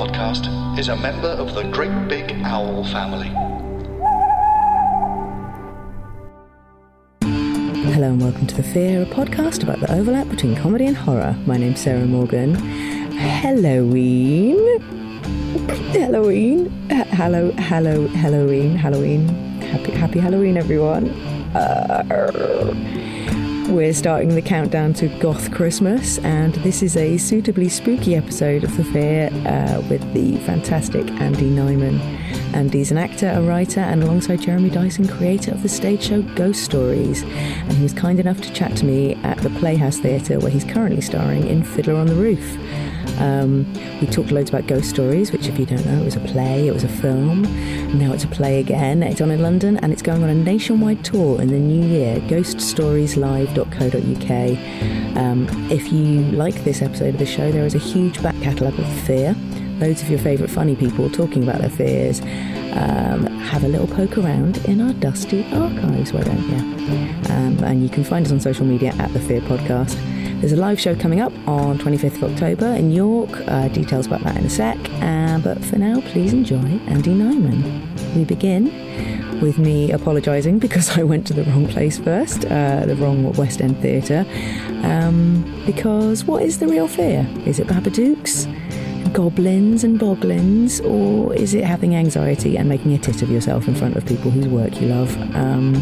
podcast is a member of the Great Big Owl family. Hello and welcome to The Fear, a podcast about the overlap between comedy and horror. My name's Sarah Morgan. Halloween. Halloween. Hello, hello, Halloween, Halloween. Happy, happy Halloween, everyone. Uh, we're starting the countdown to Goth Christmas, and this is a suitably spooky episode of The Fear uh, with the fantastic Andy Nyman. Andy's an actor, a writer, and alongside Jeremy Dyson, creator of the stage show Ghost Stories. And he was kind enough to chat to me at the Playhouse Theatre, where he's currently starring in Fiddler on the Roof. Um, we talked loads about Ghost Stories, which, if you don't know, it was a play, it was a film. Now it's a play again. It's on in London and it's going on a nationwide tour in the new year. Ghoststorieslive.co.uk. Um, if you like this episode of the show, there is a huge back catalogue of fear. Loads of your favourite funny people talking about their fears. Um, have a little poke around in our dusty archives, why don't you? Um, and you can find us on social media at The Fear Podcast. There's a live show coming up on 25th of October in York. Uh, details about that in a sec. Uh, but for now, please enjoy Andy Nyman. We begin with me apologising because I went to the wrong place first, uh, the wrong West End Theatre. Um, because what is the real fear? Is it Babadooks? goblins and boglins, or is it having anxiety and making a tit of yourself in front of people whose work you love? Um,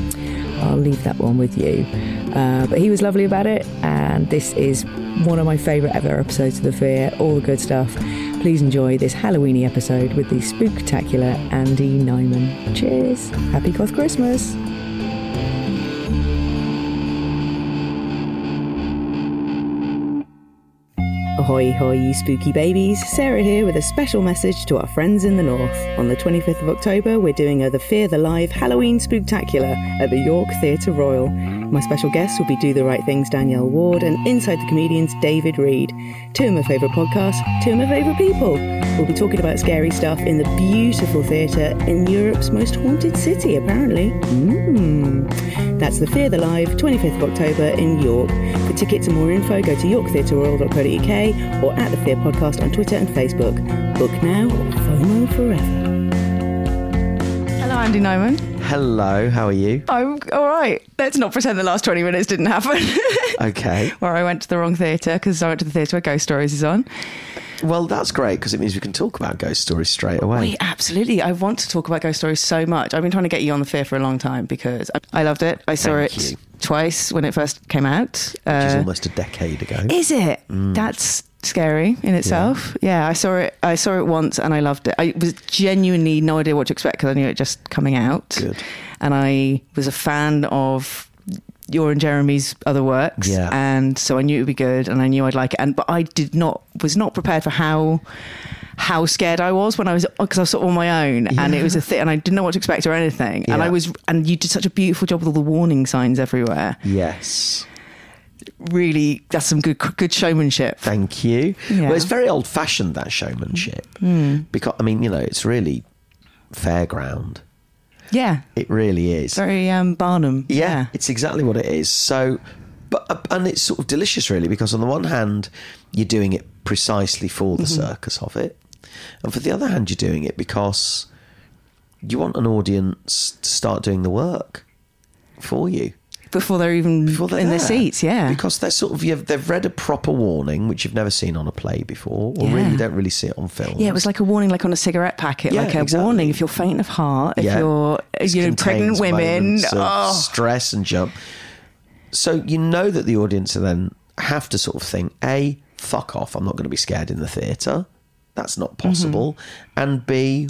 I'll leave that one with you. Uh, but he was lovely about it, and this is one of my favourite ever episodes of The Fear, all the good stuff. Please enjoy this Halloweeny episode with the spooktacular Andy Nyman. Cheers! Happy Goth Christmas! Ahoy, hoy, spooky babies. Sarah here with a special message to our friends in the north. On the 25th of October, we're doing a The Fear the Live Halloween Spooktacular at the York Theatre Royal. My special guests will be Do the Right Things Danielle Ward and Inside the Comedians David Reed. Two of my favourite podcasts, two of my favourite people. We'll be talking about scary stuff in the beautiful theatre in Europe's most haunted city, apparently. Mmm. That's The Fear the Live, 25th of October in York. For tickets and more info, go to yorktheatreroyal.co.uk or at The Fear Podcast on Twitter and Facebook. Book now or FOMO forever. Hello, Andy Nyman. Hello, how are you? I'm all right. Let's not pretend the last 20 minutes didn't happen. Okay. Where I went to the wrong theatre because I went to the theatre where Ghost Stories is on. Well, that's great because it means we can talk about ghost stories straight away. Wait, absolutely. I want to talk about Ghost Stories so much. I've been trying to get you on the fear for a long time because I loved it. I saw Thank it you. twice when it first came out. Which is Uh, almost a decade ago. Is it? Mm. That's scary in itself. Yeah. I saw it. I saw it once and I loved it. I was genuinely no idea what to expect because I knew it just coming out. Good. And I was a fan of your and Jeremy's other works. Yeah. And so I knew it would be good and I knew I'd like it. And but I did not was not prepared for how how scared I was when I was because I was sort of on my own and it was a thing and I didn't know what to expect or anything. And I was and you did such a beautiful job with all the warning signs everywhere Yes. Really that's some good good showmanship. Thank you. Yeah. Well, it's very old fashioned, that showmanship. Hmm. Because, I mean, you know, it's really fairground. Yeah, It really is. very um, Barnum. yeah, it's exactly what it is. So, but uh, and it's sort of delicious, really, because on the one hand, you're doing it precisely for the Mm-hmm. circus of it, and for the other hand, you're doing it because you want an audience to start doing the work for you before they're even before they're in their seats. Yeah, because they're sort of you've, they've read a proper warning, which you've never seen on a play before, or Yeah. really don't really see it on film. yeah. It was like a warning, like on a cigarette packet, Yeah, like a exactly. warning if you're faint of heart, if Yeah. you're you know pregnant women. Oh, stress and jump. So you know that the audience are then have to sort of think: a, fuck off, I'm not going to be scared in the theatre. That's not possible. Mm-hmm. And b,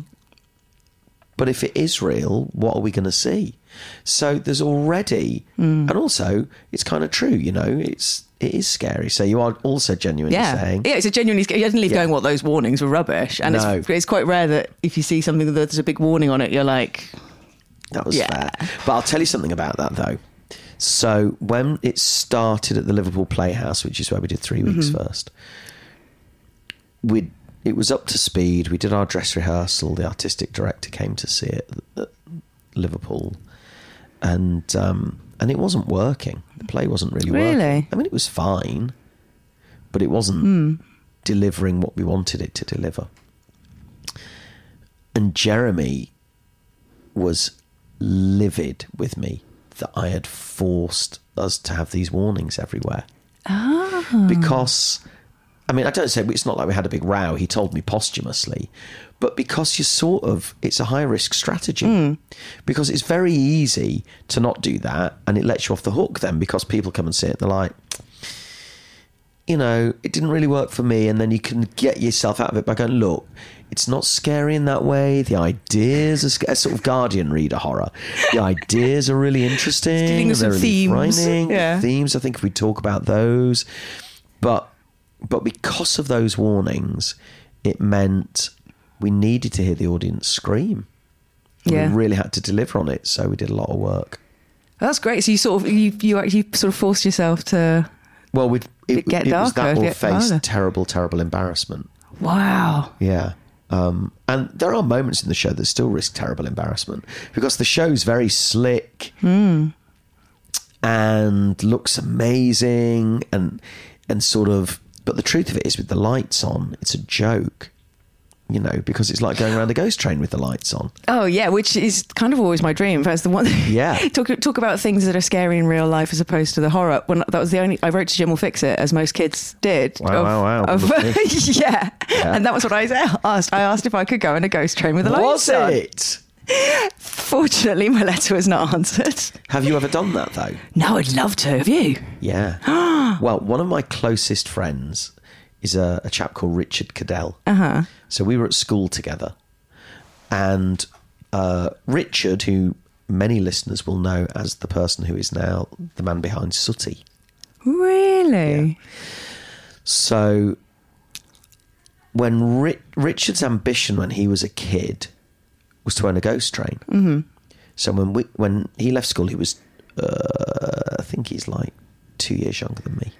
but if it is real, what are we going to see? So there's already, Mm. and also it's kind of true. You know, it's it is scary. So you are also genuinely Yeah, saying, yeah. It's a genuinely. He doesn't leave Yeah. going. What those warnings were rubbish, and No. it's, it's quite rare that if you see something that there's a big warning on it, you're like, That was Yeah. fair. But I'll tell you something about that though. So when it started at the Liverpool Playhouse, which is where we did 3 weeks first, we it was up to speed. We did our dress rehearsal. The artistic director came to see it at Liverpool, and um, and it wasn't working. The play wasn't really, working. Really? I mean, it was fine, but it wasn't delivering what we wanted it to deliver. And Jeremy was livid with me that I had forced us to have these warnings everywhere. Because, I mean, I don't say it's not like we had a big row. He told me posthumously, but because you're sort of, it's a high risk strategy. Hmm. Because it's very easy to not do that, and it lets you off the hook then because people come and see it. They're like, you know, it didn't really work for me. And then you can get yourself out of it by going, look, it's not scary in that way. The ideas are sc- a sort of Guardian reader horror. The ideas are really interesting. dealing with They're some really themes. frightening. Yeah. Themes, I think if we talk about those. But but because of those warnings, it meant we needed to hear the audience scream. Yeah. We really had to deliver on it. So we did a lot of work. "That's great." So you sort of you you actually sort of forced yourself to. Well, we It get it was darker, that or face harder. terrible, terrible embarrassment. Wow. Yeah. Um, and there are moments in the show that still risk terrible embarrassment because the show's very slick and looks amazing and and sort of but the truth of it is with the lights on, it's a joke. You know, because it's like going around a ghost train with the lights on. Oh yeah, which is kind of always my dream. That's the one. Yeah. talk talk about things that are scary in real life as opposed to the horror. When that was the only I wrote to Jim will fix it as most kids did. Wow, wow, wow. of- yeah. Yeah. and that was what I asked. I asked if I could go in a ghost train with the lights on. Was it? Fortunately, my letter was not answered. Have you ever done that though? No, I'd love to. Have you? Yeah. well, one of my closest friends is a, a chap called Richard Cadell. Uh-huh. So we were at school together. And uh, Richard, who many listeners will know as the person who is now the man behind Sooty. Really? So when Ri- Richard's ambition when he was a kid was to own a ghost train. Mm-hmm. So when we, when he left school, he was uh, I think he's like two years younger than me,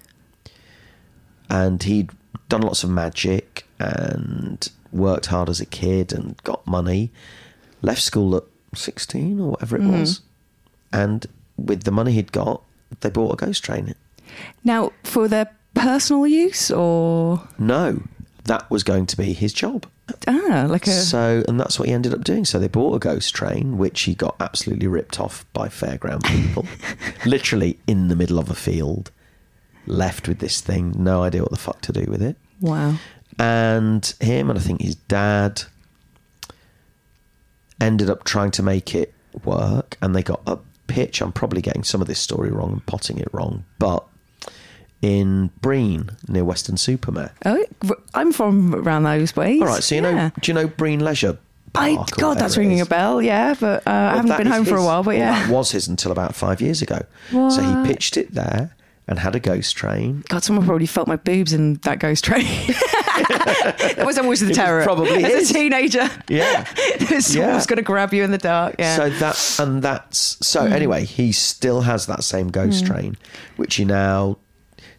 and he'd done lots of magic and worked hard as a kid and got money. Left school at sixteen or whatever it was, and with the money he'd got, they bought a ghost train. Now, for their personal use or No, that was going to be his job. Ah, like a So, and that's what he ended up doing. So they bought a ghost train, which he got absolutely ripped off by fairground people, literally in the middle of a field, left with this thing, no idea what the fuck to do with it. wow. And him and I think his dad ended up trying to make it work, and they got a pitch. I'm probably getting some of this story wrong and potting it wrong, but in Brean near Weston-super-Mare. Oh, I'm from around those ways. All right, so you know, do you know Brean Leisure? I Park God, that's ringing a bell. Yeah, but uh, I haven't been is home for a while. But well, yeah, that was his until about five years ago. So he pitched it there and had a ghost train. God, someone probably felt my boobs in that ghost train. that was always the terror. probably as his. a teenager. Yeah. Someone's Yeah. going to grab you in the dark. Yeah. So that and that's so Hmm. anyway, he still has that same ghost train, which he now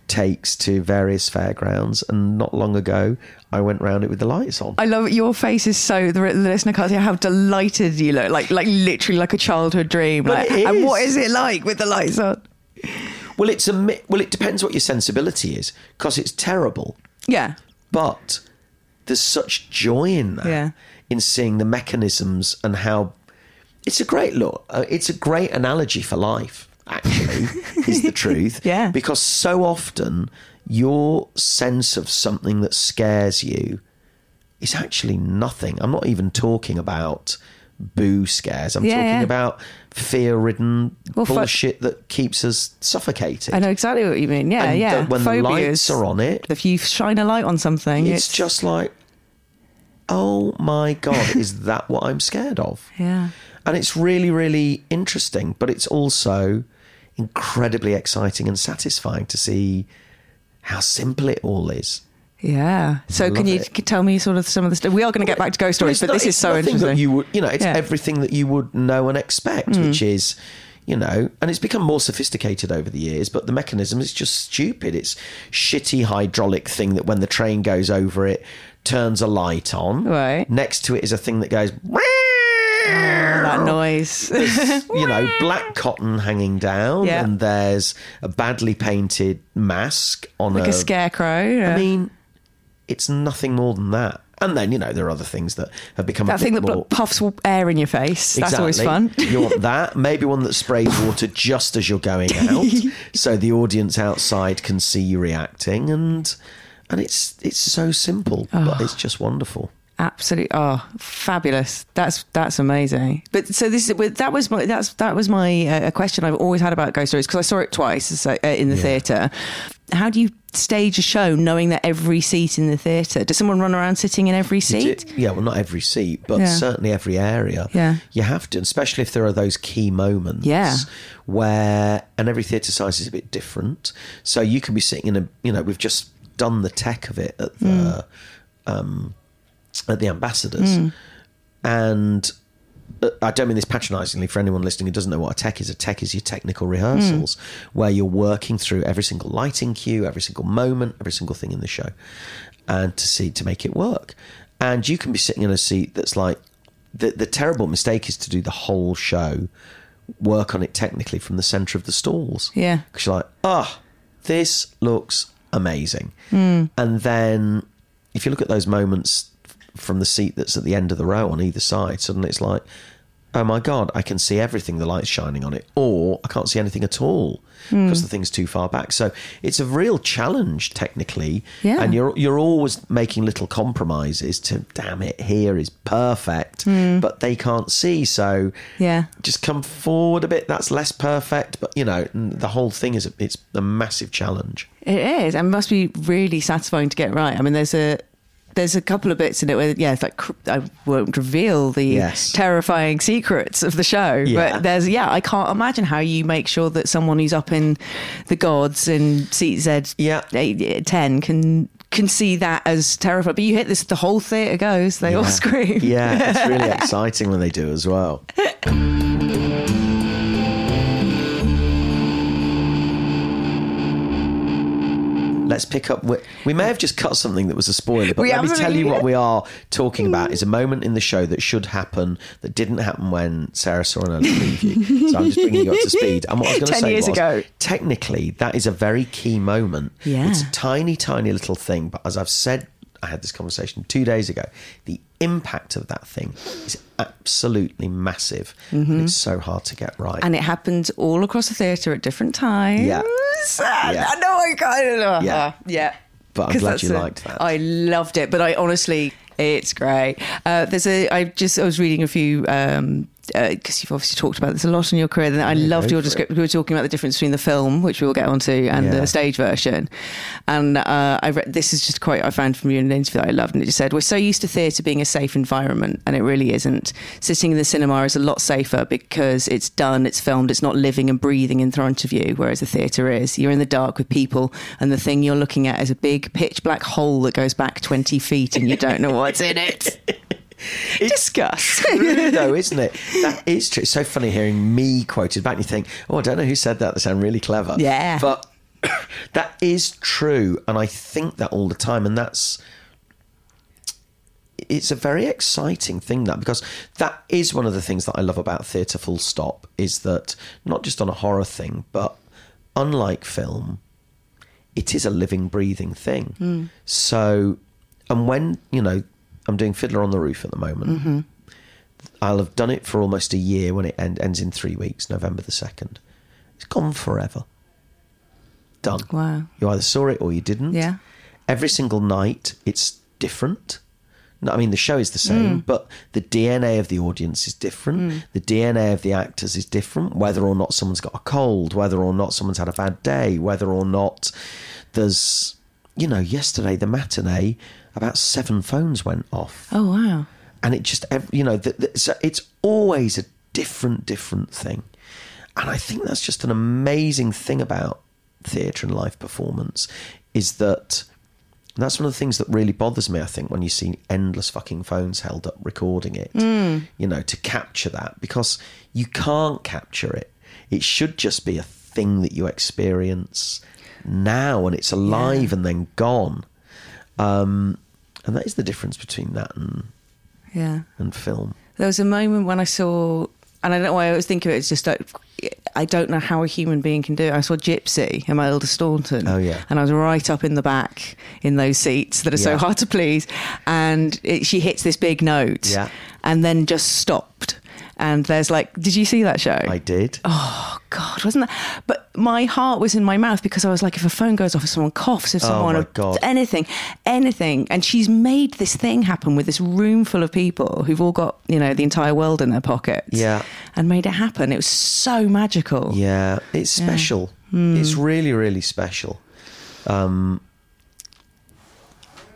takes to various fairgrounds. And not long ago, I went round it with the lights on. I love it. Your face is so the, listener can't see how delighted you look. Like like literally like a childhood dream. Like, And what is. is it like with the lights on? well, it's a well, it depends what your sensibility is because it's terrible. Yeah. but there's such joy in that Yeah. in seeing the mechanisms and how it's a great look uh, it's a great analogy for life actually is the truth Yeah. because so often your sense of something that scares you is actually nothing i'm not even talking about boo scares i'm Yeah, talking yeah. about fear-ridden Well, fu- bullshit that keeps us suffocated I know exactly what you mean. Yeah, And yeah. the- when the Phobias, lights are on it, if you shine a light on something, it's, just like, oh my god, is that what I'm scared of? yeah. And it's really, really interesting, but it's also incredibly exciting and satisfying to see how simple it all is. Yeah. So can you it. tell me sort of some of the stuff? We are going to get back to ghost stories, but not- this is so interesting. That you would, you know, it's Yeah. Mm. everything that you would know and expect, which is, you know, and it's become more sophisticated over the years. But the mechanism is just stupid. It's shitty hydraulic thing that when the train goes over it, turns a light on. Right. Next to it is a thing that goes. That noise. you know, black cotton hanging down, Yeah. and there's a badly painted mask on like a scarecrow. yeah. I mean, it's nothing more than that. And then you know there are other things that have become a that thing that more. puffs air in your face. That's always fun. you want that? Maybe one that sprays water just as you're going out, so the audience outside can see you reacting, and and it's it's so simple, Oh. but it's just wonderful. Absolutely. Oh, fabulous. That's that's amazing. But so this is that was my that's that was my uh, question I've always had about ghost stories because I saw it twice so, uh, in the theatre. How do you stage a show knowing that every seat in the theatre? Does someone run around sitting in every seat? yeah, well, not every seat, but Yeah. certainly every area. Yeah. You have to, especially if there are those key moments. Yeah. Where, and every theatre size is a bit different. So you can be sitting in a, you know, we've just done the tech of it at the, um, at the ambassadors. And uh, I don't mean this patronisingly for anyone listening who doesn't know what a tech is. A tech is your technical rehearsals, where you're working through every single lighting cue, every single moment, every single thing in the show, and to see to make it work. And you can be sitting in a seat that's like the the terrible mistake is to do the whole show, work on it technically from the centre of the stalls. Yeah. because you're like, ah, this looks amazing, Hmm. and then if you look at those moments from the seat that's at the end of the row on either side, suddenly it's like, oh my god, I can see everything. The light's shining on it, or I can't see anything at all Hmm. because the thing's too far back. So it's a real challenge technically, Yeah. and you're you're always making little compromises to damn it, here is perfect, but they can't see. So Hmm. Yeah. just come forward a bit. That's less perfect, but you know the whole thing is a, it's a massive challenge. It is, and must be really satisfying to get right. I mean, there's a there's a couple of bits in it where, yeah, it's like cr- I won't reveal the Yes. terrifying secrets of the show, Yeah. but there's yeah, I can't imagine how you make sure that someone who's up in the gods in seat Z Yeah. eight, ten can can see that as terrifying. But you hit this, the whole theatre goes, they all scream. Yeah, it's really exciting when they do as well. Let's pick up. We, we may have just cut something that was a spoiler, but We let me tell you what we are talking about hmm. is a moment in the show that should happen that didn't happen when Sarah saw an early preview. So I'm just bringing you up to speed. And what I was going to 10 say years was, ago. technically, that is a very key moment. Yeah. It's a tiny, tiny little thing, but as I've said, I had this conversation two days ago. The impact of that thing is absolutely massive. And it's so hard to get right. Mm-hmm. And it happens all across the theatre at different times. Yeah. Yeah. I know I kind of know. Yeah. yeah. But I'm glad you liked that. I loved it, but I honestly, it's great. Uh, there's a. I just I was reading a few. Um, because you've obviously talked about this a lot in your career, and I loved your description. We were talking about the difference between the film, which we will get onto, and Yeah. the stage version. And uh, I read this is just a quote I found from you in an interview that I loved, and it just said, "We're so used to theatre being a safe environment, and it really isn't. Sitting in the cinema is a lot safer because it's done, it's filmed, it's not living and breathing in front of you, whereas the theatre is. You're in the dark with people, and the thing you're looking at is a big pitch black hole that goes back 20 feet, and you don't know what's in it. Discuss. true though, isn't it? That is true. It's so funny hearing me quoted back and you think, oh, I don't know who said that. They sound really clever. Yeah. But that is true. And I think that all the time. And that's, it's a very exciting thing that because that is one of the things that I love about theatre full stop is that not just on a horror thing, but unlike film, it is a living, breathing thing. Hmm. So, and when, you know, I'm doing Fiddler on the Roof at the moment, mm-hmm. I'll have done it for almost a year when it end, ends in three weeks, November the 2nd. It's gone forever. Done. Wow. You either saw it or you didn't. Yeah. Every single night, it's different. No, I mean, the show is the same, mm. but the DNA of the audience is different. Mm. The DNA of the actors is different, whether or not someone's got a cold, whether or not someone's had a bad day, whether or not there's, you know, yesterday, the matinee, about seven phones went off Oh, wow. and it just you know the, the, so it's always a different different thing and i think that's just an amazing thing about theatre and live performance is that that's one of the things that really bothers me. I think when you see endless fucking phones held up recording it, you know, to capture that because you can't capture it. It should just be a thing that you experience now, and it's alive and then gone. Um, and that is the difference between that and Yeah. and film. There was a moment when I saw, and I don't know why I always think of it. It's just like I don't know how a human being can do it. I saw Gypsy in Imelda Staunton. Oh, yeah. and I was right up in the back in those seats that are so hard to please. And it, she hits this big note, Yeah. and then just stopped. And there's like, did you see that show? I did. Oh God, wasn't that? But my heart was in my mouth because I was like, if a phone goes off, if someone coughs, if Oh, someone, God. anything, anything, and she's made this thing happen with this room full of people who've all got you know the entire world in their pockets, Yeah. and made it happen. It was so magical. Yeah, it's special. It's really, really special. Um,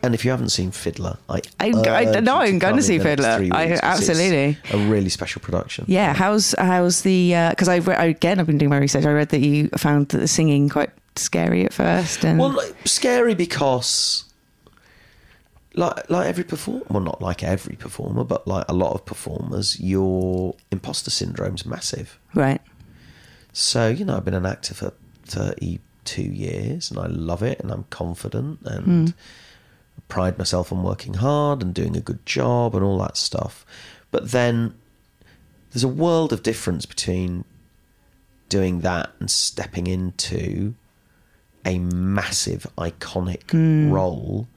and if you haven't seen Fiddler, I I- I- no, you I'm going to see in the next Fiddler. I- weeks 'cause it's absolutely. a really special production. Yeah, how's how's the? Uh, because I again, I've been doing my research. I read that you found the singing quite scary at first, and Well, like, scary because, like, like every performer, well, not like every performer, but like a lot of performers, your imposter syndrome's massive. right, So, you know, I've been an actor for 32 years and I love it and I'm confident and hmm. Pride myself on working hard and doing a good job and all that stuff. But then there's a world of difference between doing that and stepping into a massive, iconic role,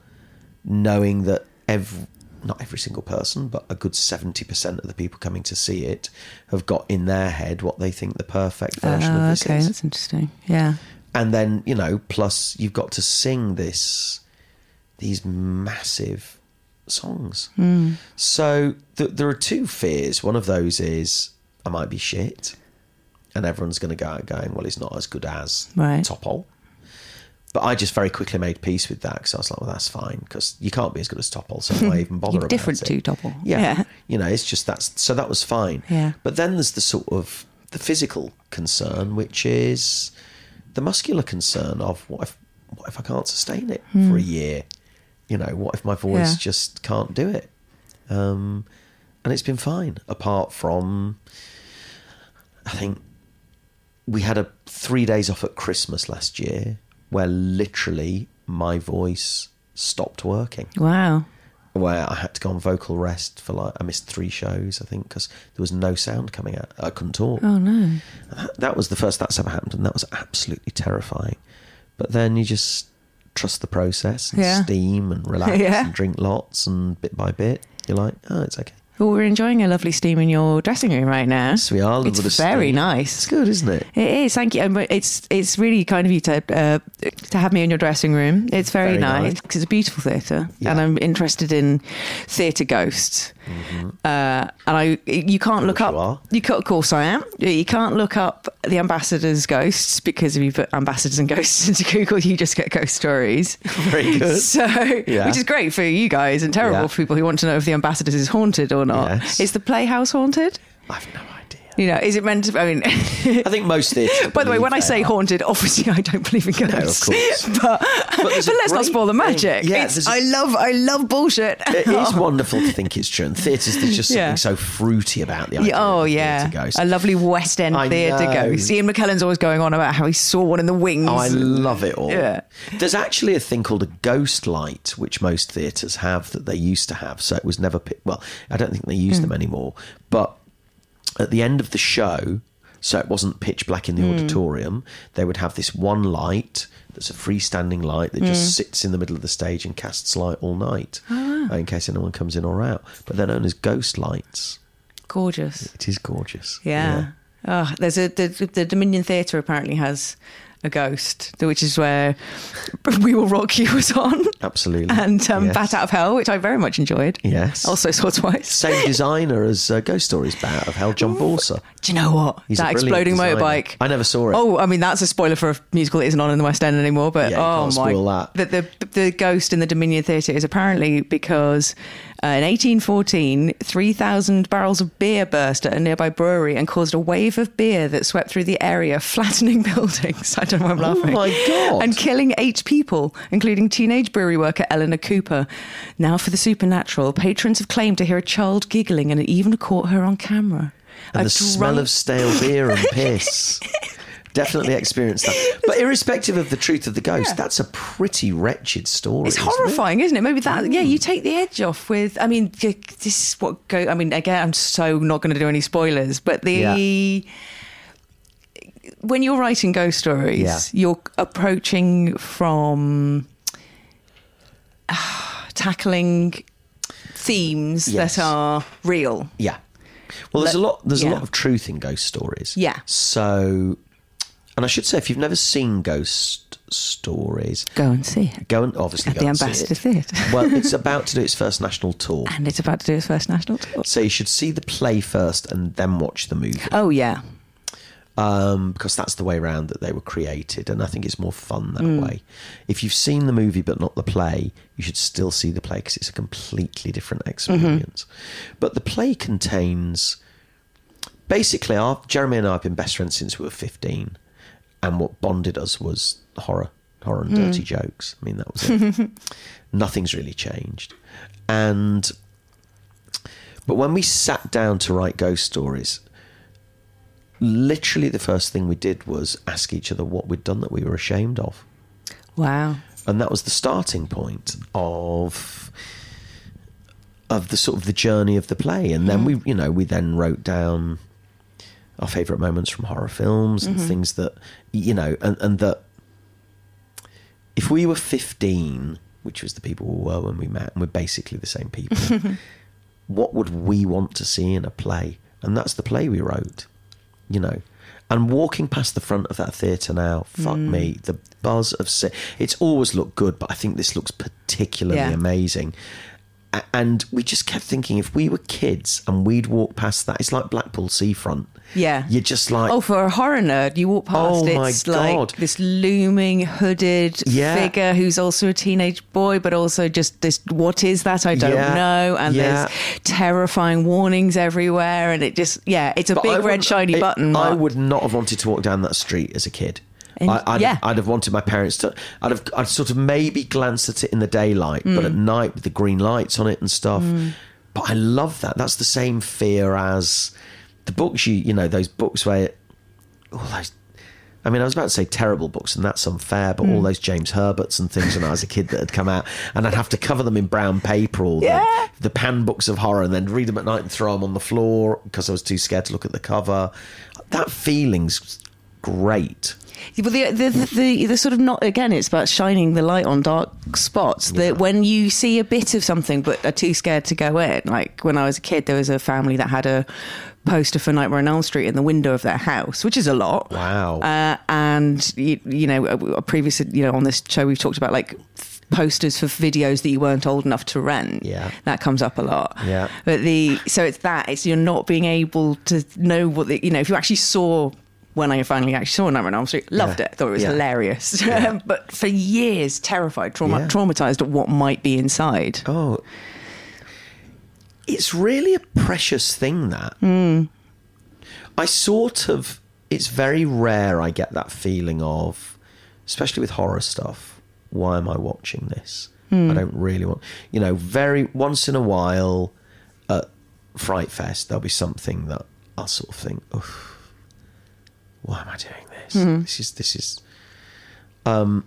knowing that every, not every single person, but a good 70% of the people coming to see it have got in their head what they think the perfect version Ah, of this okay, is. that's interesting. Yeah, And then, you know, plus you've got to sing this, these massive songs. Hmm. So th- there are two fears. One of those is I might be shit. And everyone's going to go out going, well, it's not as good as Right. Topol. But I just very quickly made peace with that because I was like, well, that's fine because you can't be as good as Topol, so why even bother You're different it? to Topol. Yeah. Yeah. You know, it's just that's so that was fine. Yeah. But then there's the sort of the physical concern, which is the muscular concern of what if what if I can't sustain it for a year? You know, what if my voice. Yeah. just can't do it? Um, and it's been fine, apart from I think we had a three days off at Christmas last year where literally my voice stopped working wow. where I had to go on vocal rest for like I missed three shows I think because there was no sound coming out I couldn't talk Oh no. That, that was the first that's ever happened and that was absolutely terrifying but then you just trust the process and Yeah. steam and relax Yeah. and drink lots and bit by bit you're like oh it's okay Well, we're enjoying a lovely steam in your dressing room right now. Yes, we are. It's very steam. nice. it's good isn't it It is. Thank you. And It's it's really kind of you to uh, to have me in your dressing room. It's very, Very nice nice. because it's a beautiful theatre, Yeah. and I'm interested in theatre ghosts. Uh, and I you can't look up. you are. You ca- of course I am. You can't look up the ambassadors' ghosts because if you put ambassadors and ghosts into Google, you just get ghost stories. very good So, Yeah. which is great for you guys and terrible Yeah. for people who want to know if the ambassadors is haunted or not. Yes. Is the playhouse haunted? I've no idea You know, is it meant to? I mean, I think most theatres by the way, when I say are. haunted, obviously I don't believe in ghosts. Of course. but but, a let's not spoil the thing. magic. Yeah, It's- a- I love I love bullshit. it is wonderful to think it's true and theatres there's just something Yeah. so fruity about the idea Yeah, oh of a yeah, ghost. a lovely West End I theatre know. ghost. Ian McKellen's always going on about how he saw one in the wings. Oh, I love it all. Yeah. There's actually a thing called a ghost light, which most theatres have that they used to have. So it was never, well, I don't think they use Hmm. them anymore. But at the end of the show, so it wasn't pitch black in the Hmm. auditorium, they would have this one light that's a freestanding light that Hmm. just sits in the middle of the stage and casts light all night Ah. in case anyone comes in or out. But they're known as ghost lights. Gorgeous. It is gorgeous. Yeah. Oh, there's a the, the Dominion Theatre apparently has a ghost, which is where We Will Rock You was on, Absolutely. and um, Yes. Bat Out of Hell, which I very much enjoyed. Yes. Also saw twice. Same designer as uh, Ghost Stories Bat of Hell, Jon Bausor. Do you know what? He's that exploding designer. motorbike. I never saw it. Oh, I mean that's a spoiler for a musical that isn't on in the West End anymore. But Yeah, oh my, spoil that. The, the the ghost in the Dominion Theatre is apparently because uh, in 1814, 3,000 barrels of beer burst at a nearby brewery and caused a wave of beer that swept through the area, flattening buildings. I don't know why I'm laughing. Oh my God. And killing eight people, including teenage brewery worker Eleanor Cooper. Now for the supernatural. Patrons have claimed to hear a child giggling and even caught her on camera. and A the smell of stale beer and piss. Definitely experienced that. But irrespective of the truth of the ghost, that's a pretty wretched story. It's isn't it? horrifying, isn't it? Maybe that, yeah, you hmm. take the edge off with, I mean, this is what go, I mean, again, I'm so not going to do any spoilers, but the, when you're writing ghost stories, Yeah. you're approaching from ah, tackling themes Yes. that are real. Yeah. Well, there's a lot. There's a lot of truth in ghost stories. Yeah. So, and I should say, if you've never seen ghost stories, Go and see it. go and obviously At go the and see Ambassador. Theatre. well, it's about to do its first national tour, And it's about to do its first national tour. so you should see the play first and then watch the movie. Oh, yeah. Um, because that's the way around that they were created, and I think it's more fun that Mm. way. If you've seen the movie but not the play, you should still see the play because it's a completely different Mm-hmm. experience. But the play contains basically our Jeremy and I have been best friends since we were fifteen, and what bonded us was horror, horror and dirty jokes. I mean, that was it. Nothing's really changed, and but when we sat down to write ghost stories, literally the first thing we did was ask each other what we'd done that we were ashamed of. Wow. And that was the starting point of of the sort of the journey of the play. And then we you know, we then wrote down our favourite moments from horror films and mm-hmm. things that you know, and, and that if we were fifteen, which was the people we were when we met, and we're basically the same people, what would we want to see in a play? And that's the play we wrote, you know. And walking past the front of that theatre now, fuck me, mm. the buzz of se- it's always looked good, but I think this looks particularly Yeah. amazing. And we just kept thinking, if we were kids and we'd walk past that, it's like Blackpool Seafront. Yeah. You're just like, Oh, for a horror nerd, you walk past Oh, my it's like God. this looming hooded Yeah. figure who's also a teenage boy, but also just this. What is that? I don't Yeah. know. And Yeah. there's terrifying warnings everywhere, and it just yeah, it's a But big red shiny it- button. I would not have wanted to walk down that street as a kid. And- I, I'd, yeah. I'd have wanted my parents to. I'd have. I'd sort of maybe glanced at it in the daylight, but Mm. at night with the green lights on it and stuff. But I love that. That's the same fear as the books. You you know those books where all those. I mean, I was about to say terrible books, and that's unfair. But Mm. all those James Herberts and things when I was a kid that had come out, and I'd have to cover them in brown paper, or Yeah. the, the pan books of horror, and then read them at night and throw them on the floor because I was too scared to look at the cover. That feeling's great. But the, the, the, the, the sort of not again, it's about shining the light on dark spots. That when you see a bit of something but are too scared to go in, like when I was a kid, there was a family that had a poster for Nightmare on Elm Street in the window of their house, which is a lot. Wow. Uh, and you, you know, a, a previous, you know, on this show we've talked about like posters for videos that you weren't old enough to rent. Yeah. that comes up a lot. Yeah. but the so it's that it's you're not being able to know what the you know if you actually saw. When I finally actually saw Nightmare on Elm Street, loved Yeah. it, thought it was Yeah. hilarious. but for years, terrified, trauma- Yeah. traumatized at what might be inside. Oh, it's really a precious thing that. Hmm. I sort of. It's very rare I get that feeling of, especially with horror stuff. Why am I watching this? Hmm. I don't really want. You know, very once in a while, at Fright Fest, there'll be something that I'll sort of think, Oof, why am I doing this? This is this is. Um,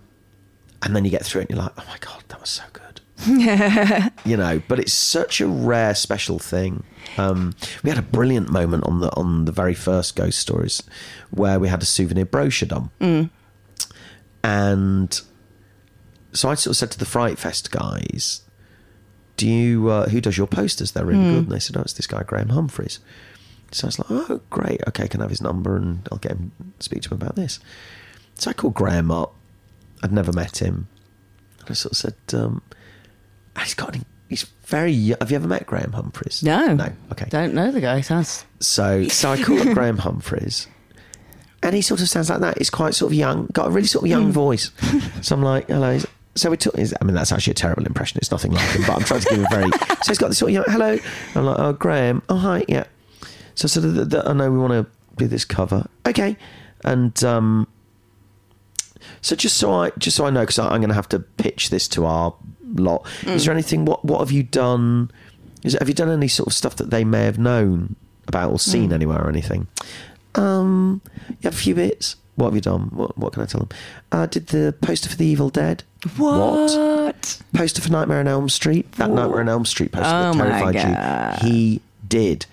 and then you get through it and you're like, oh my god, that was so good. you know, but it's such a rare, special thing. Um, we had a brilliant moment on the on the very first ghost stories where we had a souvenir brochure done, and so I sort of said to the Fright Fest guys, "Do you uh, who does your posters? They're really good." And they said, "Oh, it's this guy Graham Humphreys." So I was like, "Oh, great. Okay, can I have his number and I'll get him speak to him about this." So I called Graham up. I'd never met him. And I sort of said, um, he's got, he's very, young. have you ever met Graham Humphreys? No, No, okay. don't know the guy. Sounds So, so I called up Graham Humphreys and he sort of sounds like that. He's quite sort of young, got a really sort of young voice. So I'm like, hello. So we took, I mean, that's actually a terrible impression. It's nothing like him, but I'm trying to give him a very, so he's got this sort of young, hello. I'm like, oh, Graham. Oh, hi. Yeah. So I said, "Th- th- I know we want to do this cover. Okay. And, um, So just so I just so I know, because I'm going to have to pitch this to our lot. Is there anything? What what have you done? Is have you done any sort of stuff that they may have known about or seen anywhere or anything? Um, you have a few bits. What have you done? What what can I tell them? Uh, did the poster for the Evil Dead? What? Poster for Nightmare on Elm Street. That Nightmare on Elm Street poster Oh that terrified you. He did.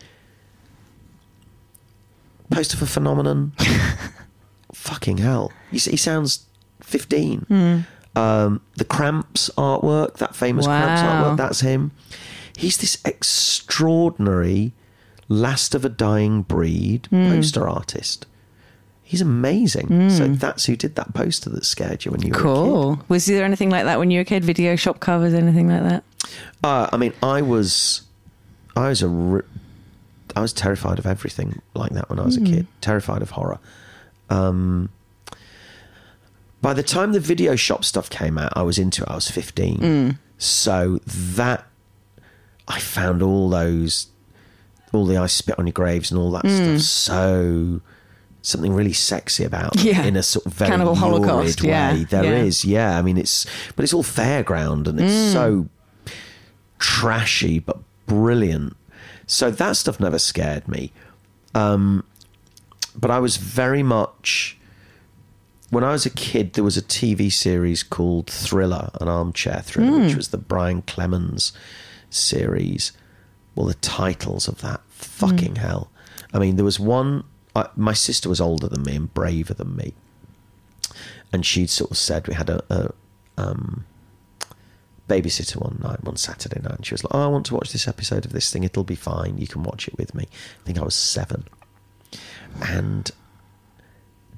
Poster for Phenomena. Fucking hell. He, he sounds 15. Hmm. Um, the Cramps artwork, that famous Cramps artwork, that's him. He's this extraordinary last of a dying breed Hmm. poster artist. He's amazing. So that's who did that poster that scared you when you were a kid. Cool. Was there anything like that when you were a kid? Video shop covers, anything like that? Uh, I mean, I was, I was a, r- I was terrified of everything like that when I was a hmm. kid. Terrified of horror. Um, by the time the video shop stuff came out, I was into it. I was fifteen, hmm. so that I found all those, all the I spit on your graves and all that hmm. stuff so something really sexy about them Yeah. in a sort of very Cannibal Holocaust, way. yeah, There is, yeah. yeah. I mean, it's but it's all fairground and it's so trashy but brilliant. So that stuff never scared me. Um, but I was very much when I was a kid. There was a TV series called Thriller, an armchair thriller, which was the Brian Clemens series. Well, the titles of that fucking hell. I mean, there was one. I, my sister was older than me and braver than me, and she'd sort of said we had a, a um, babysitter one night, one Saturday night, and she was like, "Oh, I want to watch this episode of this thing. It'll be fine. You can watch it with me." I think I was seven, and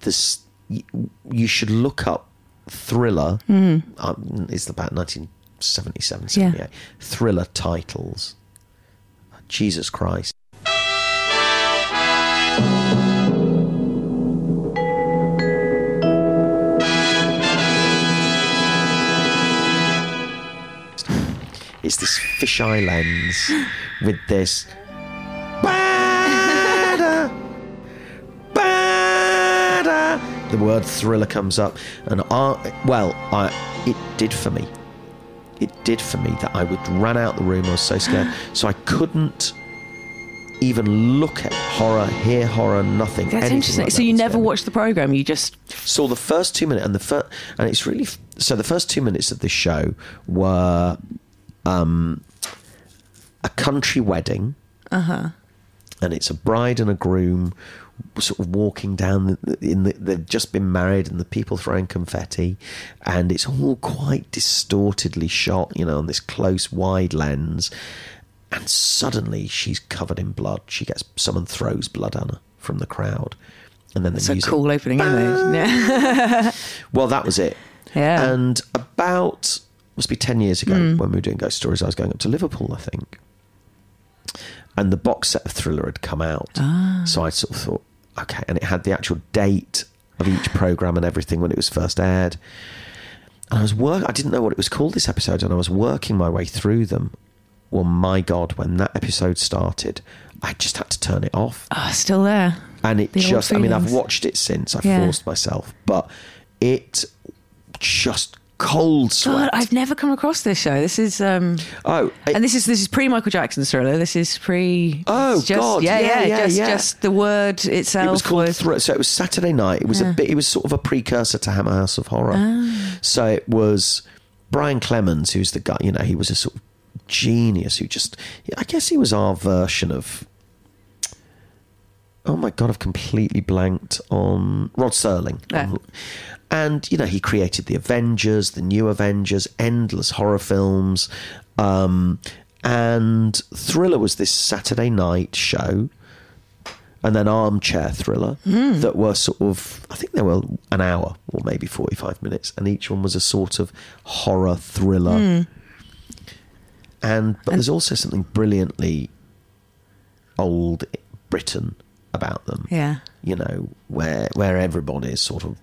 this you, you should look up Thriller. Um, it's about 1977, 78. Thriller titles. Jesus Christ. It's this fisheye lens with this. Bada, bada. The word thriller comes up, and I, well, I, it did for me. It did for me that I would run out the room. I was so scared, so I couldn't even look at horror, hear horror, nothing. That's anything interesting. like so that you never watched the program. You just saw the first two minutes and the first and it's really so the first two minutes of this show were um a country wedding uh-huh and it's a bride and a groom sort of walking down in the, they've just been married and the people throwing confetti and it's all quite distortedly shot you know on this close wide lens and suddenly she's covered in blood she gets someone throws blood on her from the crowd and then the it's a cool opening image. Yeah. well, that was it. Yeah. And about must be ten years ago hmm. when we were doing ghost stories, I was going up to Liverpool, I think, and the box set of Thriller had come out. Ah. So I sort of thought, okay, and it had the actual date of each program and everything when it was first aired. And I was work. I didn't know what it was called this episode, and I was working my way through them. Well, my God, when that episode started, I just had to turn it off oh, still there. and it The just i mean i've watched it since i've Yeah. forced myself but it just cold sweat God, I've never come across this show. This is um oh it- and this is this is pre Michael Jackson thriller. This is pre Oh, just, God, yeah, yeah, yeah, yeah, just yeah. just the word itself it was called was Thr- so it was saturday night it was a bit it was sort of a precursor to hammer house of horror Ah. so it was brian clemens who's the guy you know he was a sort of genius who just i guess he was our version of oh my god i've completely blanked on rod serling Yeah. And you know he created the avengers the new avengers endless horror films um, and thriller was this saturday night show and then armchair thriller that were sort of i think they were an hour or maybe 45 minutes and each one was a sort of horror thriller. And but there's also something brilliantly old britain about them. Yeah. you know where where everybody is sort of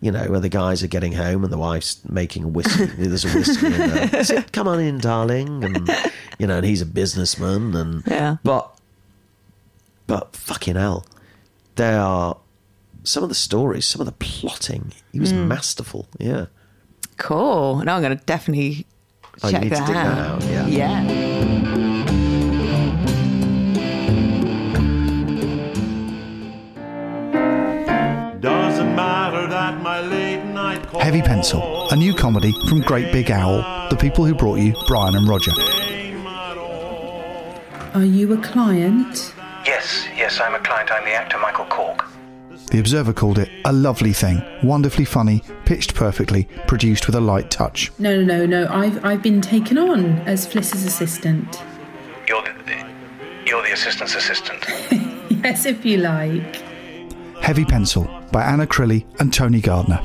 you know where the guys are getting home and the wife's making a whiskey there's a whiskey in there Say, come on in darling and you know and he's a businessman and Yeah. but but fucking hell, they are some of the stories, some of the plotting. He was hmm. masterful. Yeah. Cool. Now I'm going to definitely Oh, check that, dig that out. out, yeah. Yeah. Heavy Pencil, a new comedy from Great Big Owl, the people who brought you Brian and Roger. Are you a client? Yes, yes, I'm a client. I'm the actor Michael Cork. The Observer called it a lovely thing, wonderfully funny, pitched perfectly, produced with a light touch. No, no, no, no. I've I've been taken on as Fliss's assistant. You're the, you're the assistant's assistant. Yes, if you like. Heavy Pencil by Anna Crilly and Tony Gardner.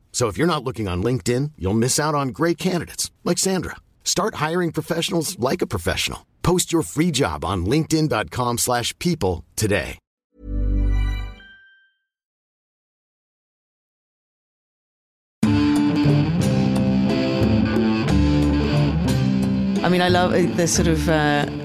So if you're not looking on LinkedIn, you'll miss out on great candidates like Sandra. Start hiring professionals like a professional. Post your free job on linkedin.com/people today. I mean, I love uh, the sort of. Uh,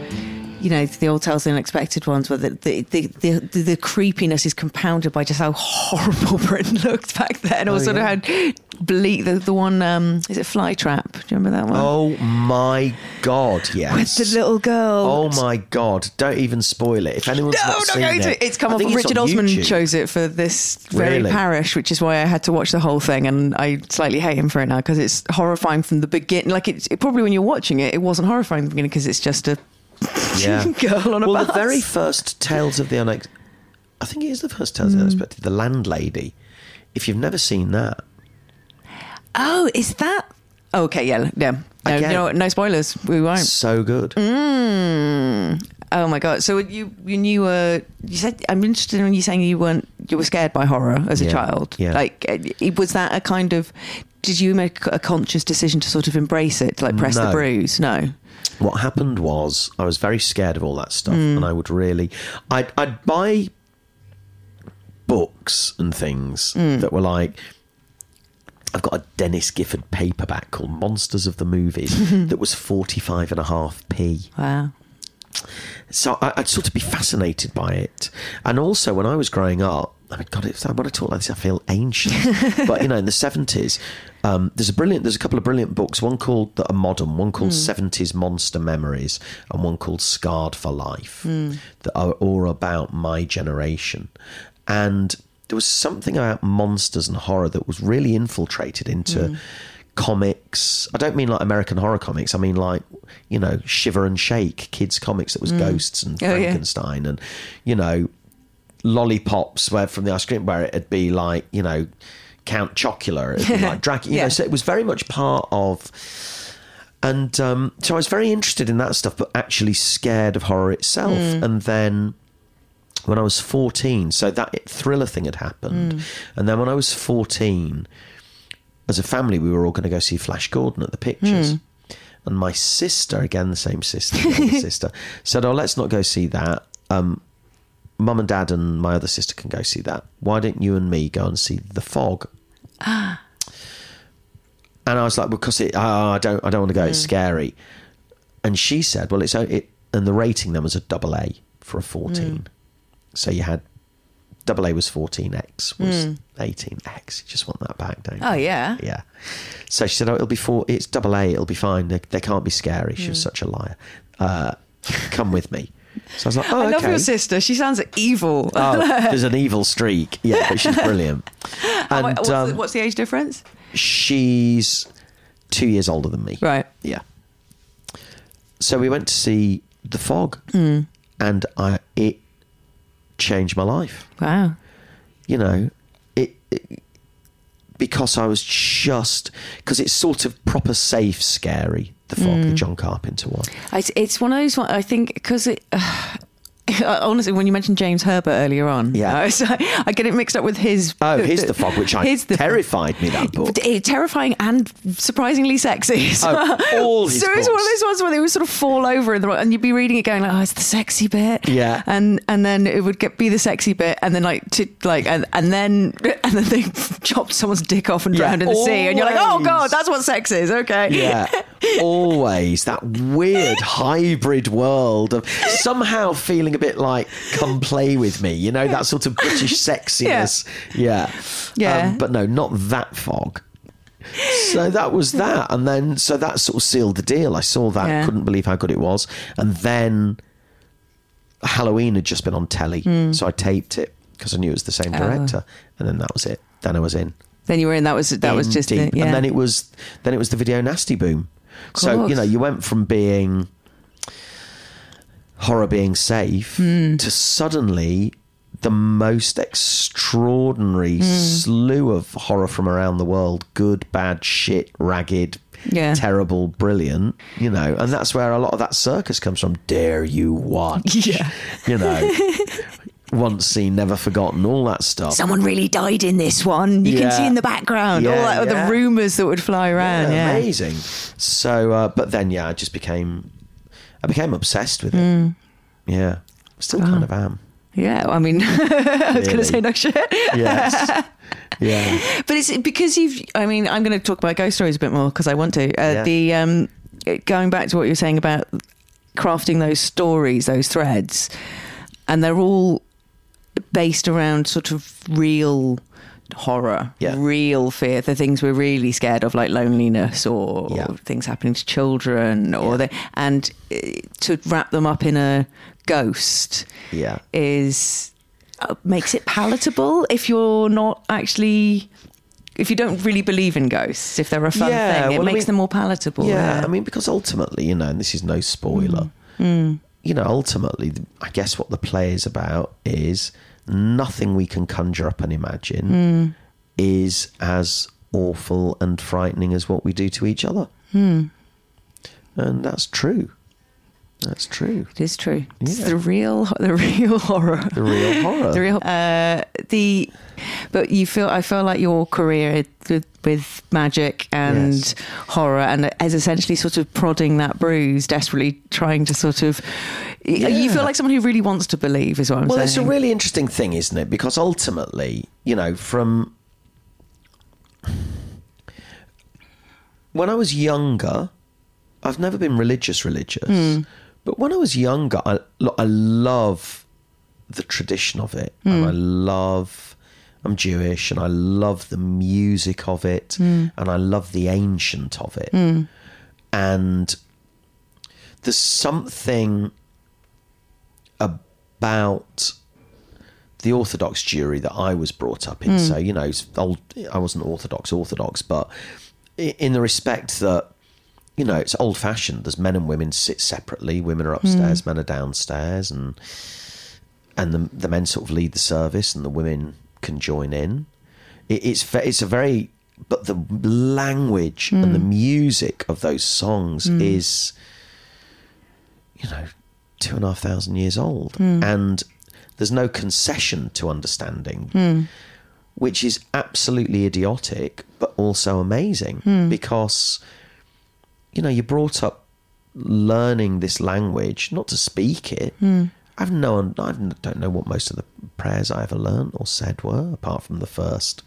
you know the old tales, the unexpected ones, where the the, the the the creepiness is compounded by just how horrible Britain looked back then, or Oh, sort yeah. of how bleak. The, the one um, is it Flytrap? Do you remember that one? Oh my god, yes. With the little girl. Oh my god! Don't even spoil it. If anyone's no, not not seen going it, to. It's come I up. Richard on Osman YouTube. chose it for this very Really? parish, which is why I had to watch the whole thing, and I slightly hate him for it now because it's horrifying from the beginning. Like it's it, probably when you're watching it, it wasn't horrifying in the beginning because it's just a Yeah. girl on a well, bus. the very first Tales of the Unex, I think it is the first Tales of Hmm. the Unexpected. The Landlady. If you've never seen that, Oh, is that? Oh, okay, yeah, yeah. No, Again. what, no spoilers. We won't. so good. Mm. Oh my god! So you when you were you said I'm interested in you saying you weren't you were scared by horror as a Yeah, child. yeah. Like uh, was that a kind of did you make a conscious decision to sort of embrace it, to like press the bruise? No. What happened was I was very scared of all that stuff, Mm. and I would really, I'd, I'd buy books and things Mm. that were like. I've got a Denis Gifford paperback called Monsters of the Movies that was 45 and a half p. Wow. So I, I'd sort of be fascinated by it. And also, when I was growing up, I mean, God, it's, when I talk like this, I feel ancient. but you know, in the seventies, um, there's a brilliant, there's a couple of brilliant books. One called that are modern, one called Mm. Seventies Monster Memories, and one called Scarred for Life, Mm. that are all about my generation. And there was something about monsters and horror that was really infiltrated into. Mm. Comics. I don't mean like American horror comics. I mean like you know Shiver and Shake kids comics that was Mm. ghosts and Oh, yeah. Frankenstein and you know lollipops where from the ice cream where it'd be like you know Count Chocula it'd be like Dracula you Yeah. know so it was very much part of and um, so I was very interested in that stuff but actually scared of horror itself Mm. and then when I was 14 so that thriller thing had happened Mm. and then when I was 14 as a family we were all going to go see Flash Gordon at the pictures Mm. and my sister, again the same sister, the sister, said, "Oh, let's not go see that. Um, Mum and Dad and my other sister can go see that. Why don't you and me go and see The Fog?" Ah. And I was like, "Because it, oh, I don't, I don't want to go. It's scary." And she said, "Well, it's it, and the rating then was a double A for a fourteen. So you had double A was fourteen, X was Mm. eighteen. X, you just want that back, don't you? Oh yeah. Yeah. So she said, "Oh, it'll be four. It's double A. It'll be fine. They, they can't be scary." She was Mm. such a liar. Uh, come with me. So I was like, oh, I love okay. your sister. She sounds evil. Oh, there's an evil streak. Yeah, but she's brilliant. And what's, the, um, what's the age difference? she's two years older than me. Right. Yeah. So we went to see The Fog, Mm. and I it changed my life. Wow. You know, it, it because I was just because it's sort of proper safe, scary. The Fog, the Mm. John Carpenter one. It's, it's one of those. one- I think because it. honestly, when you mentioned James Herbert earlier on, Yeah. I, was- I get it mixed up with his. Oh, here's the fog, which I His the- terrified me. That book. Eh, terrifying and surprisingly sexy. So, Oh, all his so it's one of those ones where they would sort of fall over in the and you'd be reading it going like, oh, it's the sexy bit. Yeah. And and then it would get be the sexy bit, and then like to like and, and then and then they chopped someone's dick off and Yeah, drowned in the sea, and you're like, oh god, that's what sex is. Okay. Yeah, always that weird hybrid world of somehow feeling a bit like "come play with me," you know, that sort of British sexiness. Yeah, Yeah. Um, but no, not that fog. So that was that, and then so that sort of sealed the deal. I saw that, Yeah. couldn't believe how good it was, and then Halloween had just been on telly, Hmm. so I taped it because I knew it was the same Oh. director, and then that was it. Then I was in Then you were in. That was that was just deep. it. Yeah. and then it was then it was the video nasty boom. So you know you went from being horror being safe Hmm. to suddenly the most extraordinary Hmm. slew of horror from around the world good bad shit ragged Yeah. terrible brilliant you know and that's where a lot of that circus comes from dare you watch Yeah. you know once seen never forgotten all that stuff Someone really died in this one. You can see in the background all that, yeah. the rumours that would fly around. Yeah, amazing. So, uh, but then, yeah, I just became, I became obsessed with it. Mm. Yeah, still kind of am. Yeah, I mean, I was going to say no shit. Yes. yeah. but it's because you've. I mean, I'm going to talk about ghost stories a bit more because I want to. Uh, Yeah. The um, going back to what you were saying about crafting those stories, those threads, and they're all based around sort of real horror, Yeah. real fear, the things we're really scared of, like loneliness or, Yeah. things happening to children, or the, and uh, to wrap them up in a ghost Yeah. is uh, makes it palatable if you're not actually if you don't really believe in ghosts if they're a fun Yeah, thing it well, I makes mean- them more palatable Yeah, I mean, because ultimately, you know, and this is no spoiler, Mm. you know, ultimately, I guess what the play is about is nothing we can conjure up and imagine Mm. is as awful and frightening as what we do to each other. Hmm. And that's true. That's true. it is true it's Yeah. the real the real horror The real horror. the real uh the but you feel i feel like your career with, with magic and Yes. horror and as essentially sort of prodding that bruise desperately trying to sort of you feel like someone who really wants to believe is what i'm well, saying Well, it's a really interesting thing, isn't it? Because ultimately, you know, from when I was younger, I've never been religious, religious, Hmm. But when I was younger, I I love the tradition of it, and Hmm. I love. I'm Jewish, and I love the music of it, Hmm. and I love the ancient of it, Mm. and there's something about the Orthodox Jewry that I was brought up in. Mm. So you know, old. I wasn't Orthodox, Orthodox, but in the respect that you know it's old fashioned. There's men and women sit separately. Women are upstairs, Mm. men are downstairs, and and the the men sort of lead the service, and the women can join in. It, it's it's a very but the language and the music of those songs Mm. is you know two and a half thousand years old Mm. and there's no concession to understanding Mm. which is absolutely idiotic but also amazing Hmm. because you know you're brought up learning this language not to speak it Hmm. I've no I don't know what most of the prayers I ever learned or said were apart from the first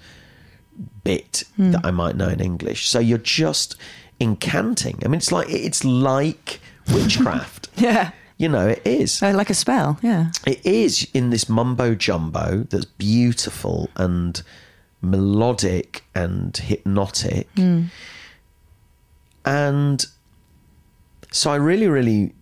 bit Hmm. that I might know in English so you're just incanting I mean it's like it's like witchcraft yeah you know it is Uh, like a spell yeah it is in this mumbo jumbo that's beautiful and melodic and hypnotic. Mm. And so I really, really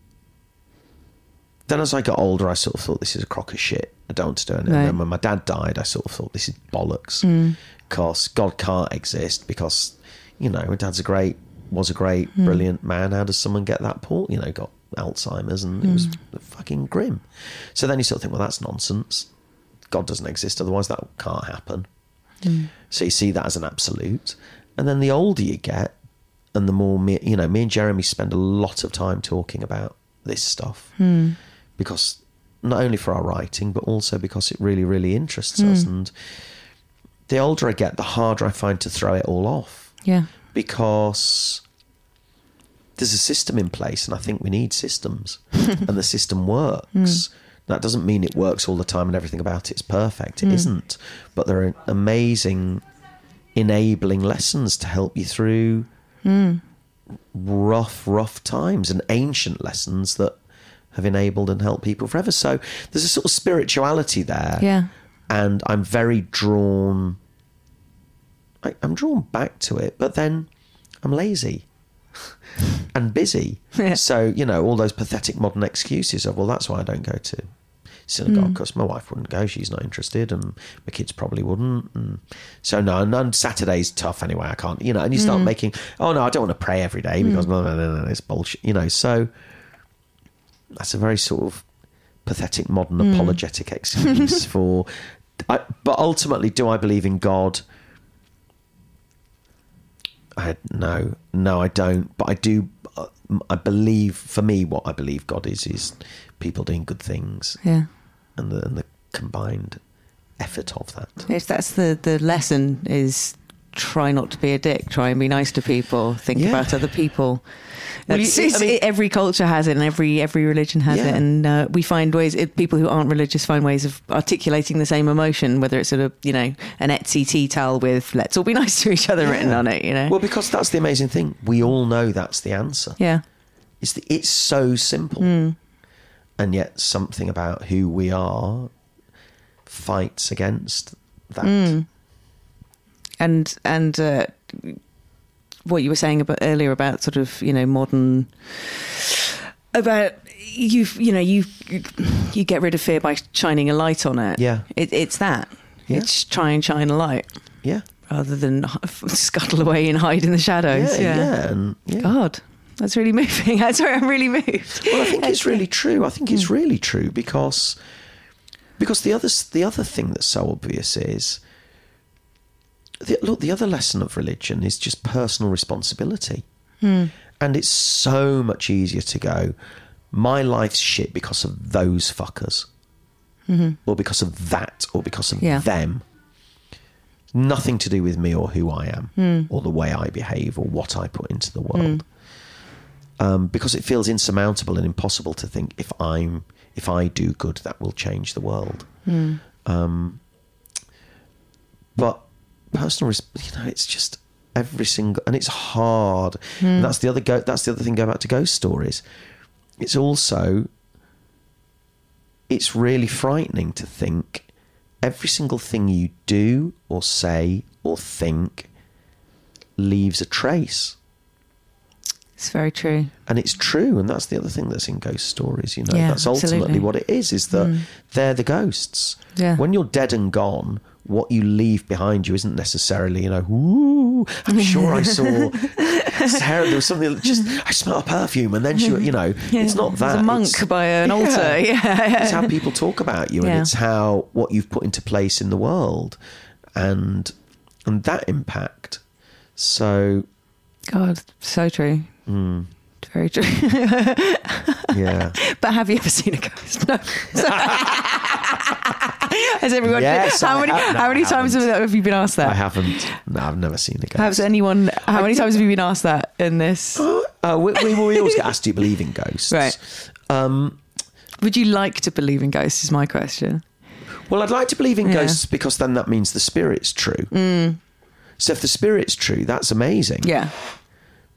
then as I got older, I sort of thought this is a crock of shit. I don't want to do it. And then when my dad died, I sort of thought this is bollocks Mm. because God can't exist because you know my dad's a great was a great Mm. brilliant man. How does someone get that poor? You know, got Alzheimer's and it was Mm. fucking grim. So then you sort of think, well, that's nonsense. God doesn't exist, otherwise that can't happen. Mm. So you see that as an absolute. And then the older you get, and the more me, you know, me and Jeremy spend a lot of time talking about this stuff Hmm. because not only for our writing, but also because it really, really interests us. Hmm. And the older I get, the harder I find to throw it all off Yeah. because there's a system in place, and I think we need systems, and the system works. Mm. That doesn't mean it works all the time and everything about it's perfect. It Mm. not But there are amazing enabling lessons to help you through Mm. rough, rough times and ancient lessons that have enabled and helped people forever. So there's a sort of spirituality there. Yeah. And I'm very drawn. I, I'm drawn back to it, but then I'm lazy and busy. So, you know, all those pathetic modern excuses of, well, that's why I don't go to synagogue Mm. because my wife wouldn't go. She's not interested, and my kids probably wouldn't. And so, no, and, and Saturday's tough anyway. I can't, you know, and you start Mm. making, oh, no, I don't want to pray every day because Mm. no, no, no, no, it's bullshit, you know. So that's a very sort of pathetic modern Mm. apologetic excuse for. I, but ultimately, do I believe in God? I no, no, I don't. But I do. uh, I believe. For me, what I believe God is is people doing good things, Yeah. And the and the combined effort of that. It's, that's the, the lesson is try not to be a dick. Try and be nice to people. Think Yeah. about other people. Well, you- I mean- every culture has it, and every every religion has Yeah. it, and uh, we find ways. It, people who aren't religious find ways of articulating the same emotion, whether it's sort of you know an Etsy tea towel with "Let's all be nice to each other" written on it. You know, Well, because that's the amazing thing. We all know that's the answer. yeah, It's the, it's so simple, Mm. And yet something about who we are fights against that. Mm. and and uh, what you were saying about earlier about sort of you know modern about you you know you you get rid of fear by shining a light on it. Yeah. it, it's that. Yeah. It's try and shine a light. Yeah. rather than scuttle away and hide in the shadows. Yeah, Yeah, yeah. God, that's really moving. I'm sorry, I'm really moved. Well, I think it's really true. I think Hmm. it's really true because because the other the other thing that's so obvious is the, look. The other lesson of religion is just personal responsibility, Hmm. and it's so much easier to go. My life's shit because of those fuckers, Mhm. or because of that, or because of Yeah. them. Nothing to do with me or who I am, Hmm. or the way I behave, or what I put into the world um, because it feels insurmountable and impossible to think if I'm if I do good that will change the world. Mm. Um, but personal, you know, it's just every single, and it's hard. Mm. And that's the other go. That's the other thing. Go back to ghost stories. It's also it's really frightening to think every single thing you do or say or think leaves a trace. It's very true. And it's true, and that's the other thing that's in ghost stories. You know, Yeah, that's ultimately absolutely. what it is: is that Mm. they're the ghosts. Yeah. When you're dead and gone, what you leave behind you isn't necessarily, you know, ooh. I'm sure I saw Sarah. There was something that just I smell a perfume, and then she, you know, Yeah. it's not that a monk it's- by an altar. Yeah. it's how people talk about you, and Yeah. it's how what you've put into place in the world, and and that impact. So, God, so true. Mm, Very true. yeah. but have you ever seen a ghost? No. Has everyone? Yes, how I many? have- no, how many times have, have you been asked that? I haven't. No, I've never seen a ghost. Has anyone? How many times have you been asked that in this? Uh, we, we, we always get asked, do you believe in ghosts? Right. Um, Would you like to believe in ghosts? Is my question. well, I'd like to believe in Yeah. ghosts because then that means the spirit's true. Mm, So if the spirit's true, that's amazing. yeah.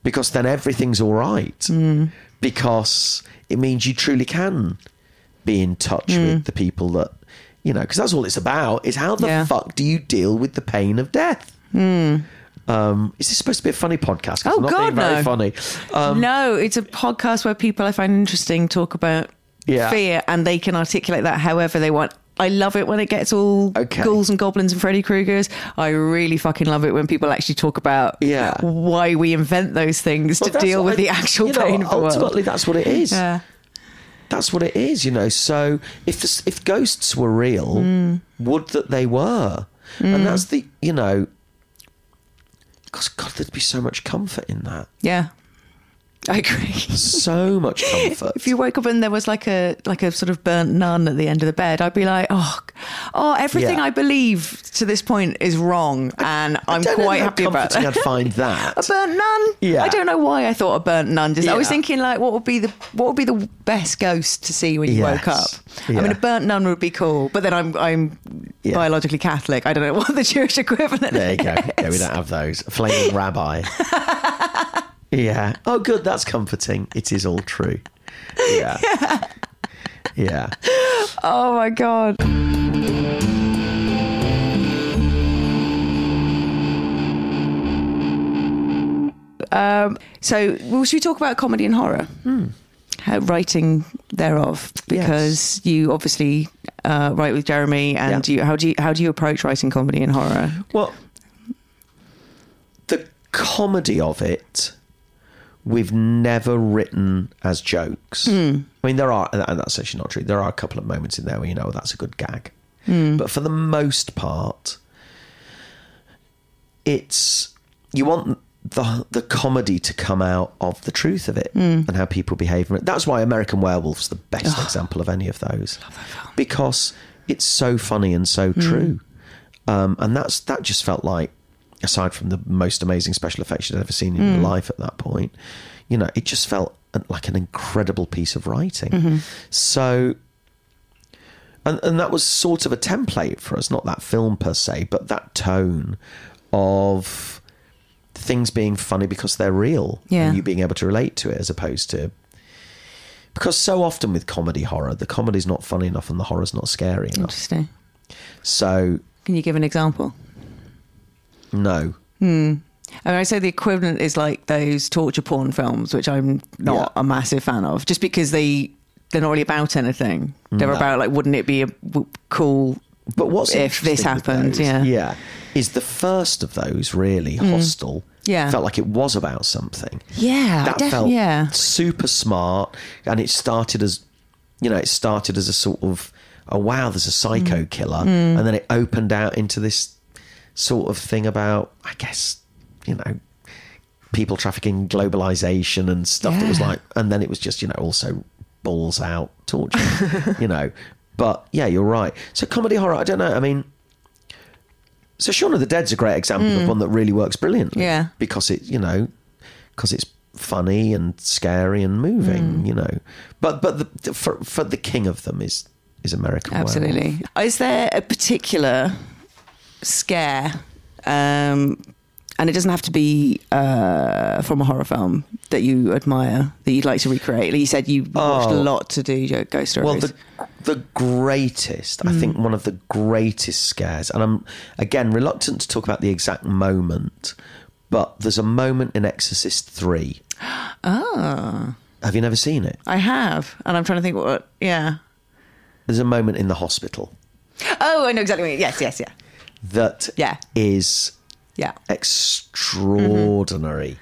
Because then everything's all right. Mm. Because it means you truly can be in touch Mm. with the people that, you know, because that's all it's about is how the Yeah. fuck do you deal with the pain of death? Mm. Um, is this supposed to be a funny podcast? Oh, not God, no. funny. Um, no, it's a podcast where people I find interesting talk about Yeah. fear and they can articulate that however they want. I love it when it gets all ghouls and goblins and Freddy Kruegers. I really fucking love it when people actually talk about Yeah. why we invent those things Well, to deal with I- the actual you know, pain of the world. ultimately that's what it is. Yeah. That's what it is, you know. So if the, if ghosts were real, Mm. would that they were, Mm. and that's the you know, because God, there'd be so much comfort in that. Yeah. I agree. So much comfort. If you woke up and there was like a like a sort of burnt nun at the end of the bed, I'd be like, oh, oh, everything Yeah. I believe to this point is wrong, and I'm don't know quite happy about that. I'd find that. a burnt nun. Yeah. I don't know why I thought a burnt nun. Just I was thinking like, what would be the what would be the best ghost to see when you woke up? Yes. I mean, a burnt nun would be cool, but then I'm I'm Yeah. biologically Catholic. I don't know what the Jewish equivalent. There you go. Yeah, we don't have those. A flaming rabbi. yeah. Oh, good. That's comforting. It is all true. Yeah. Yeah. Oh my god. Um, so, well, should we talk about comedy and horror? How, writing thereof, because you obviously uh, write with Jeremy, and you, how do you how do you approach writing comedy and horror? Well, the comedy of it, we've never written as jokes. Hmm. I mean, there are, and that's actually not true. There are a couple of moments in there where you know that's a good gag, Hmm. but for the most part, it's you want the the comedy to come out of the truth of it Mm. and how people behave. That's why American Werewolf's the best example of any of those, because it's so funny and so Mm. true. Um, and that's that just felt like, aside from the most amazing special effects you'd ever seen in Mm. your life at that point, you know, it just felt like an incredible piece of writing. Mhm. So, and and that was sort of a template for us, not that film per se, but that tone of things being funny because they're real Yeah. and you being able to relate to it as opposed to because so often with comedy horror the comedy's not funny enough and the horror's not scary enough Interesting. so Can you give an example? No Hmm. I mean, I say the equivalent is like those torture porn films, which I'm not a massive fan of, just because they they're not really about anything. They're No. about like, wouldn't it be a w- cool? But what's if this happened? those, Yeah, yeah is the first of those really Mm. hostel Yeah. felt like it was about something yeah, that def- felt yeah. super smart and it started as you know it started as a sort of oh wow there's a psycho Mm. killer Mm. and then it opened out into this sort of thing about i guess you know people trafficking globalization and stuff that was like and then it was just you know also balls out torture you know but yeah you're right so comedy horror i don't know i mean so Shaun of the Dead's a great example Mm. of one that really works brilliantly. Yeah. Because it, you know, because it's funny and scary and moving, Mm. you know. But but the, for for the king of them is is American Werewolf. Absolutely. Is there a particular scare, um, and it doesn't have to be uh, from a horror film that you admire that you'd like to recreate? Like you said, you watched a Oh. lot to do your ghost stories. Well, the the greatest, I Mm. think, one of the greatest scares, and I'm again reluctant to talk about the exact moment, but there's a moment in Exorcist three. oh, Have you never seen it? I have, and I'm trying to think what. Yeah. There's a moment in the hospital Oh, I know exactly what you mean. Yes, yes, yeah. That Yeah. is Yeah. extraordinary.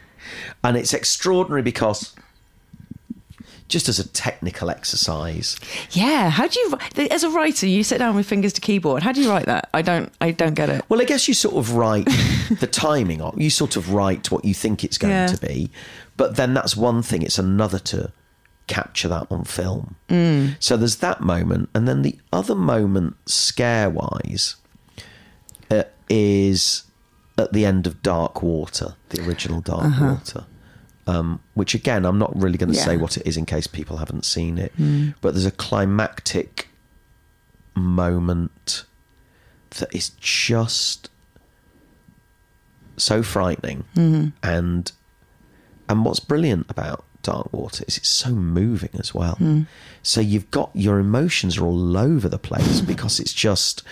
And it's extraordinary because just as a technical exercise, Yeah. How do you, as a writer, you sit down with fingers to keyboard. How do you write that? I don't. I don't get it. well, I guess you sort of write the timing on, you sort of write what you think it's going Yeah. to be, but then that's one thing, it's another to capture that on film. Mm. So there's that moment, and then the other moment, scare wise, uh, is at the end of Dark Water, the original Dark Uh-huh. Water. Um, which again, I'm not really going to say what it is in case people haven't seen it, Mm. but there's a climactic moment that is just so frightening Mhm. and and what's brilliant about Dark Water is it's so moving as well. Mm. So you've got your emotions are all over the place because it's just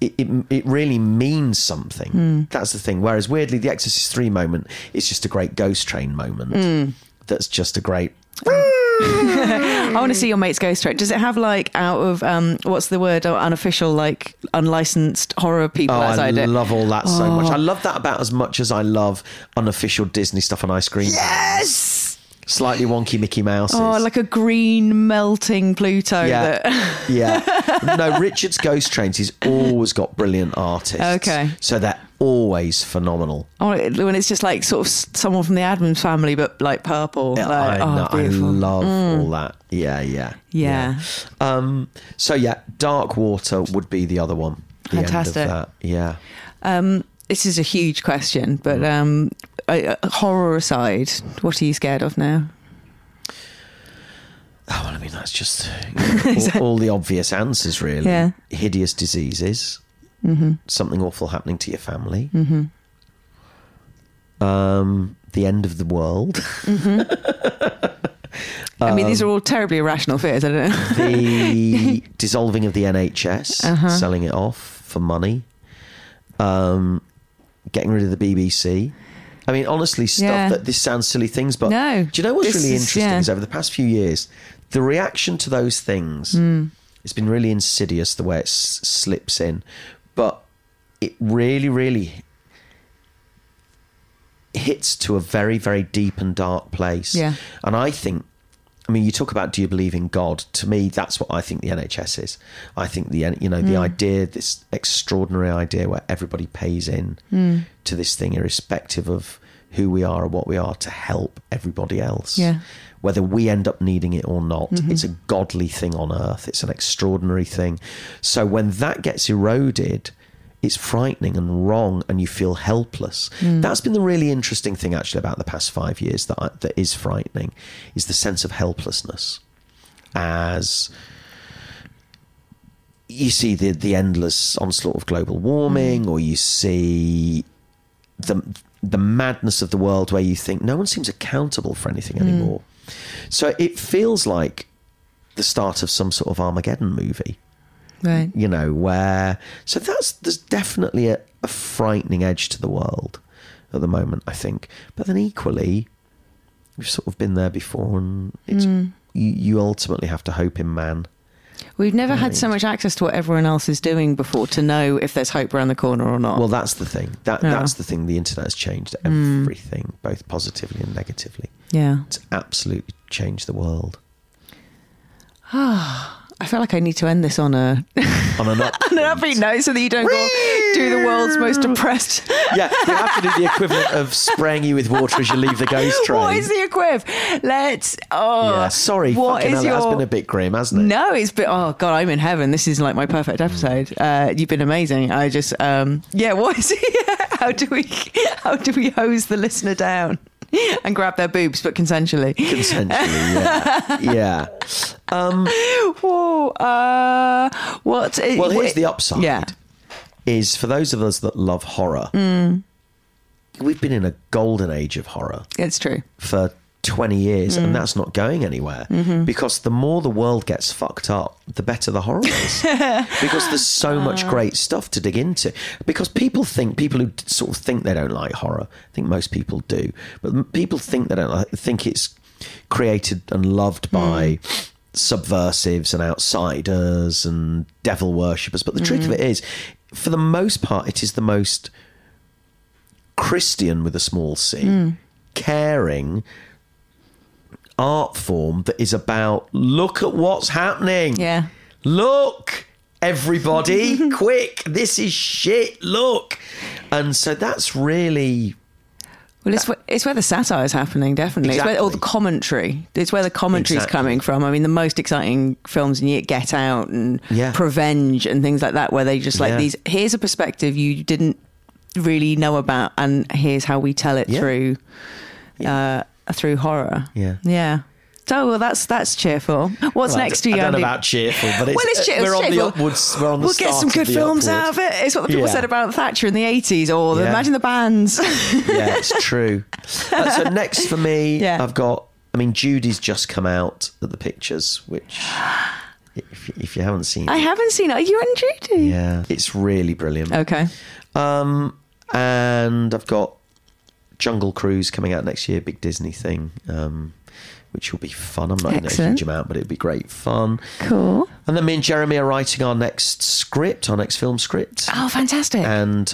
it, it, it really means something. Mm. That's the thing. Whereas weirdly, the Exorcist three moment is just a great ghost train moment. Mm. That's just a great I want to see your mate's ghost train. Does it have like out of um what's the word uh, unofficial like unlicensed horror people Oh, I love all that so much. Oh. I love that about as much as I love unofficial Disney stuff on ice cream. Yes. Slightly wonky Mickey Mouse. Oh, like a green melting Pluto. Yeah. That, yeah. No, Richard's Ghost Trains, he's always got brilliant artists. Okay. So they're always phenomenal. oh, when it's just like sort of someone from the Addams family, but like purple. Yeah, like, I, oh, I love Mm. all that. Yeah, yeah. Yeah. Um, so, yeah, Dark Water would be the other one. The end of Fantastic. that. Yeah. Um, this is a huge question, but um, uh, horror aside, what are you scared of now? Oh, well, I mean, that's just you know, all, all the obvious answers, really. Yeah. Hideous diseases, Mm-hmm. something awful happening to your family, Mm-hmm. um, the end of the world, Mm-hmm. I mean, these are all terribly irrational fears. I don't know. the dissolving of the NHS, Uh-huh. selling it off for money, um, getting rid of the BBC. I mean, honestly, stuff Yeah. that this sounds silly things, but No, do you know what's really is- interesting? yeah. Is over the past few years, the reaction to those things, Mm. it's been really insidious the way it s- slips in, but it really, really hits to a very, very deep and dark place. Yeah. And I think, I mean, you talk about do you believe in God? To me, that's what I think the NHS is. I think the you know the Mm. idea, this extraordinary idea where everybody pays in Mm. to this thing, irrespective of who we are or what we are, to help everybody else. Yeah. Whether we end up needing it or not, Mhm. it's a godly thing on earth. It's an extraordinary thing. So when that gets eroded, it's frightening and wrong, and you feel helpless. Mm. That's been the really interesting thing, actually, about the past five years that I, that is frightening, is the sense of helplessness as you see the the endless onslaught of global warming, or you see the the madness of the world where you think no one seems accountable for anything Mm. anymore. So it feels like the start of some sort of Armageddon movie Right. you know where so that's there's definitely a, a frightening edge to the world at the moment i think but then equally we've sort of been there before and it's Mm. you, you ultimately have to hope in man We've never had so much access to what everyone else is doing before to know if there's hope around the corner or not. well that's the thing that Yeah. that's the thing the internet has changed Mm. everything both positively and negatively yeah. it's absolutely changed the world I feel like I need to end this on a on an up on an upbeat note so that you don't go do the world's most depressed. yeah we have to do the equivalent of spraying you with water as you leave the ghost train What is the equiv? Let's. Oh, yeah sorry What is hell, your? that's been a bit grim hasn't it No, it's been. Oh God, I'm in heaven. This is like my perfect episode. Uh, you've been amazing. I just, um, yeah. What is it? How do we, how do we hose the listener down and grab their boobs, but consensually? Consensually, yeah, yeah. Um, Whoa, uh, what? well, here's the upside. Yeah. Is for those of us that love horror, Mm, we've been in a golden age of horror it's true. for 20 years, Mm. and that's not going anywhere Mhm. because the more the world gets fucked up, the better the horror is. because there's so much Ah. great stuff to dig into. Because people think, people who sort of think they don't like horror, I think most people do, but people think they don't like, think it's created and loved by subversives and outsiders and devil worshippers. But the truth of Mm. it is, for the most part, it is the most Christian with a small c, Mm. caring art form that is about look at what's happening. Yeah. Look, everybody, quick, this is shit. Look. And so that's really Well, it's where, it's where the satire is happening, definitely. It's where all the commentary. It's where the commentary is Exactly. coming from. I mean, the most exciting films, and yet Get Out and Yeah. Prevenge and things like that, where they just like Yeah. these. Here's a perspective you didn't really know about, and here's how we tell it Yeah. through uh, through horror. Yeah. yeah. So well, that's that's cheerful. What's Well, next to you, I don't know about cheerful, but it's, well, it's, cheer- we're on the cheerful. upwards. We're on the We'll get some good films upward. out of it. It's what the people Yeah. said about Thatcher in the 80s, or the, Yeah. imagine the bands. yeah, it's true. Uh, so next for me, Yeah. I've got. I mean, Judy's just come out at the pictures, which if, if you haven't seen, I it, haven't seen it. Are you and Judy? yeah, it's really brilliant. Okay. Um, and I've got Jungle Cruise coming out next year, big Disney thing, um, which will be fun. I'm not in a huge amount, but it'll be great fun. Cool. And then me and Jeremy are writing our next script, our next film script, Oh, fantastic. and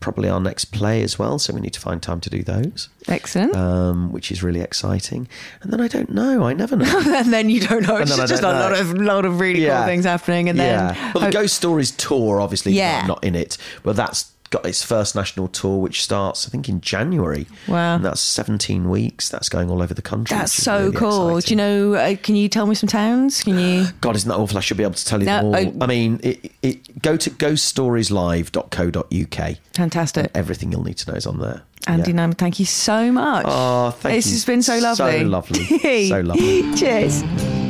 probably our next play as well. So we need to find time to do those, Excellent. um, which is really exciting. And then I don't know. I never know. and then you don't know. And It's I just a lot of lot of really Yeah. cool things happening, and then. Well, the Ghost Stories tour, obviously, Yeah. not, not in it, but that's got its first national tour, which starts, I think, in January. Wow. And that's 17 weeks. That's going all over the country. that's so really cool. exciting. Do you know? Uh, can you tell me some towns? Can you? God, isn't that awful? I should be able to tell you No, them all. I- I, mean, it, it, go to ghoststorieslive.co.uk. Fantastic. Everything you'll need to know is on there. Andy Yeah. Nyman, thank you so much. Oh, thank this you. has been so lovely. So lovely. So lovely. Cheers.